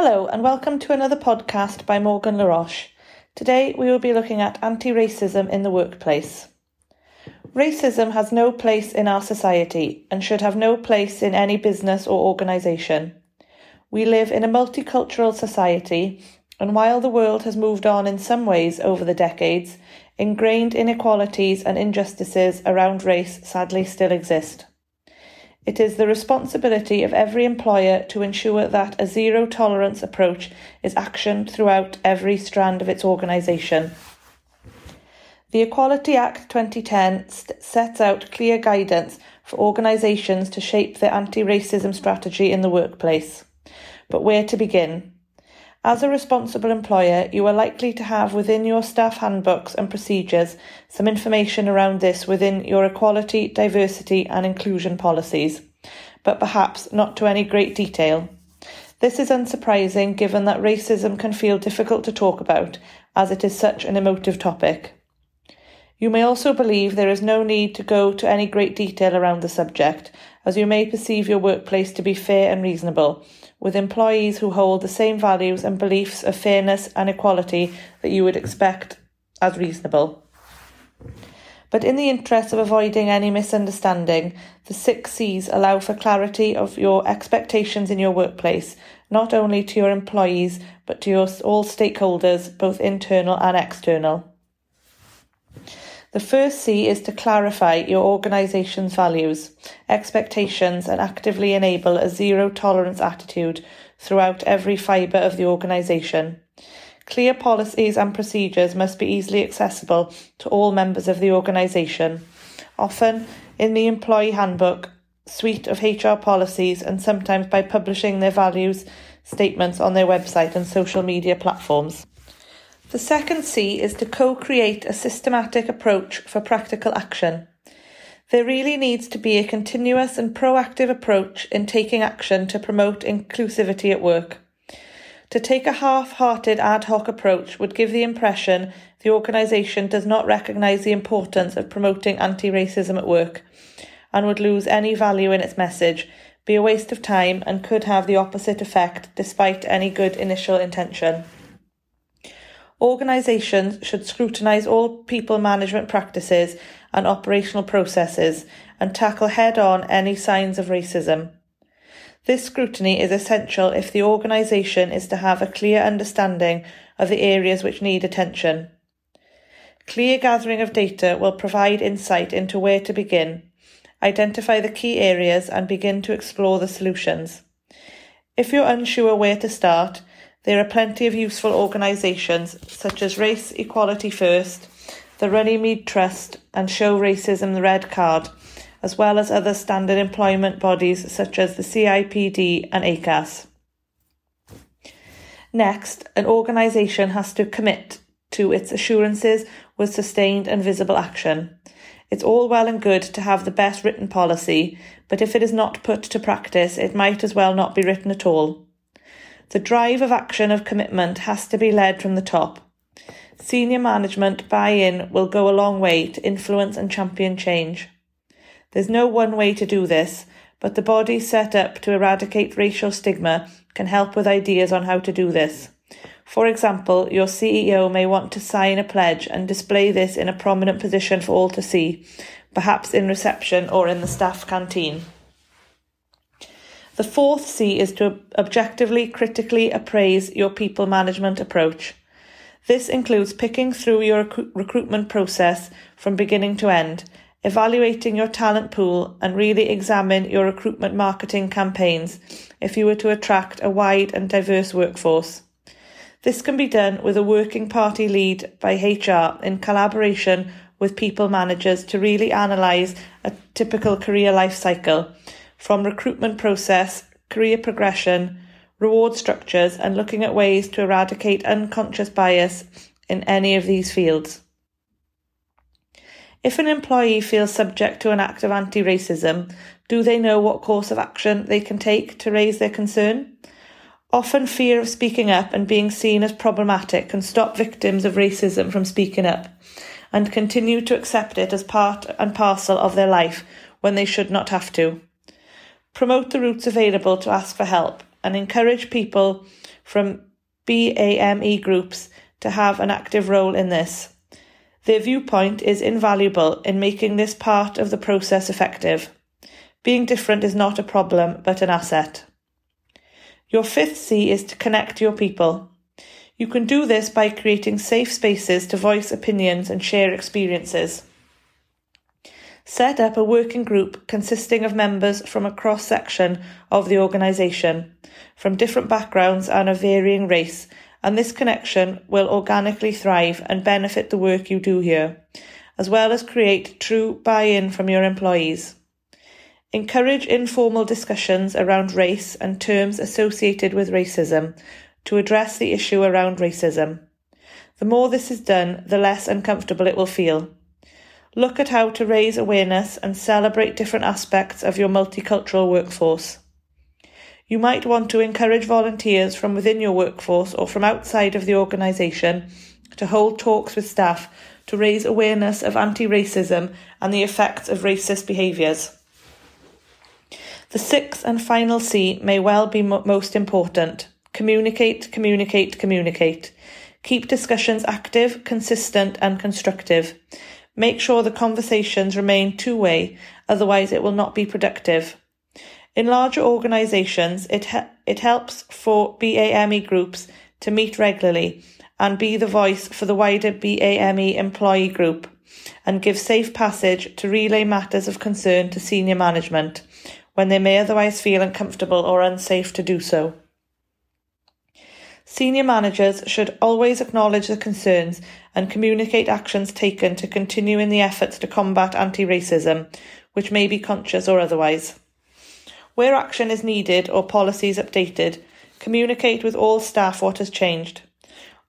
Hello, and welcome to another podcast by Morgan LaRoche. Today we will be looking at anti racism in the workplace. Racism has no place in our society and should have no place in any business or organisation. We live in a multicultural society, and while the world has moved on in some ways over the decades, ingrained inequalities and injustices around race sadly still exist. It is the responsibility of every employer to ensure that a zero tolerance approach is actioned throughout every strand of its organisation. The Equality Act 2010 st- sets out clear guidance for organisations to shape their anti racism strategy in the workplace. But where to begin? As a responsible employer, you are likely to have within your staff handbooks and procedures some information around this within your equality, diversity, and inclusion policies, but perhaps not to any great detail. This is unsurprising given that racism can feel difficult to talk about, as it is such an emotive topic. You may also believe there is no need to go to any great detail around the subject, as you may perceive your workplace to be fair and reasonable, with employees who hold the same values and beliefs of fairness and equality that you would expect as reasonable. But in the interest of avoiding any misunderstanding, the six C's allow for clarity of your expectations in your workplace, not only to your employees, but to your, all stakeholders, both internal and external. The first C is to clarify your organisation's values, expectations, and actively enable a zero tolerance attitude throughout every fibre of the organisation. Clear policies and procedures must be easily accessible to all members of the organisation. Often, in the employee handbook, suite of HR policies, and sometimes by publishing their values statements on their website and social media platforms. The second C is to co create a systematic approach for practical action. There really needs to be a continuous and proactive approach in taking action to promote inclusivity at work. To take a half hearted ad hoc approach would give the impression the organisation does not recognise the importance of promoting anti racism at work and would lose any value in its message, be a waste of time, and could have the opposite effect despite any good initial intention. Organisations should scrutinise all people management practices and operational processes and tackle head on any signs of racism. This scrutiny is essential if the organisation is to have a clear understanding of the areas which need attention. Clear gathering of data will provide insight into where to begin, identify the key areas, and begin to explore the solutions. If you're unsure where to start, there are plenty of useful organisations such as Race Equality First, the Runnymede Trust, and Show Racism the Red Card, as well as other standard employment bodies such as the CIPD and ACAS. Next, an organisation has to commit to its assurances with sustained and visible action. It's all well and good to have the best written policy, but if it is not put to practice, it might as well not be written at all. The drive of action of commitment has to be led from the top. Senior management buy in will go a long way to influence and champion change. There's no one way to do this, but the body set up to eradicate racial stigma can help with ideas on how to do this. For example, your CEO may want to sign a pledge and display this in a prominent position for all to see, perhaps in reception or in the staff canteen. The fourth C is to objectively critically appraise your people management approach. This includes picking through your rec- recruitment process from beginning to end, evaluating your talent pool, and really examine your recruitment marketing campaigns if you were to attract a wide and diverse workforce. This can be done with a working party lead by HR in collaboration with people managers to really analyse a typical career life cycle from recruitment process, career progression, reward structures, and looking at ways to eradicate unconscious bias in any of these fields. If an employee feels subject to an act of anti racism, do they know what course of action they can take to raise their concern? Often, fear of speaking up and being seen as problematic can stop victims of racism from speaking up and continue to accept it as part and parcel of their life when they should not have to. Promote the routes available to ask for help and encourage people from BAME groups to have an active role in this. Their viewpoint is invaluable in making this part of the process effective. Being different is not a problem, but an asset. Your fifth C is to connect your people. You can do this by creating safe spaces to voice opinions and share experiences. Set up a working group consisting of members from a cross section of the organisation, from different backgrounds and of varying race, and this connection will organically thrive and benefit the work you do here, as well as create true buy in from your employees. Encourage informal discussions around race and terms associated with racism to address the issue around racism. The more this is done, the less uncomfortable it will feel. Look at how to raise awareness and celebrate different aspects of your multicultural workforce. You might want to encourage volunteers from within your workforce or from outside of the organisation to hold talks with staff to raise awareness of anti racism and the effects of racist behaviours. The sixth and final C may well be mo- most important. Communicate, communicate, communicate. Keep discussions active, consistent, and constructive. Make sure the conversations remain two way, otherwise, it will not be productive. In larger organisations, it, it helps for BAME groups to meet regularly and be the voice for the wider BAME employee group and give safe passage to relay matters of concern to senior management when they may otherwise feel uncomfortable or unsafe to do so. Senior managers should always acknowledge the concerns and communicate actions taken to continue in the efforts to combat anti racism, which may be conscious or otherwise. Where action is needed or policies updated, communicate with all staff what has changed.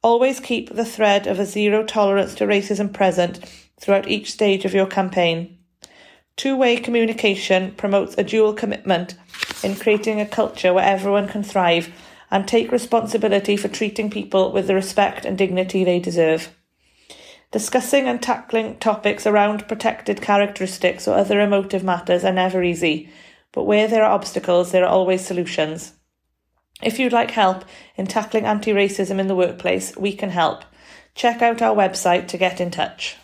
Always keep the thread of a zero tolerance to racism present throughout each stage of your campaign. Two way communication promotes a dual commitment in creating a culture where everyone can thrive and take responsibility for treating people with the respect and dignity they deserve. Discussing and tackling topics around protected characteristics or other emotive matters are never easy, but where there are obstacles, there are always solutions. If you'd like help in tackling anti racism in the workplace, we can help. Check out our website to get in touch.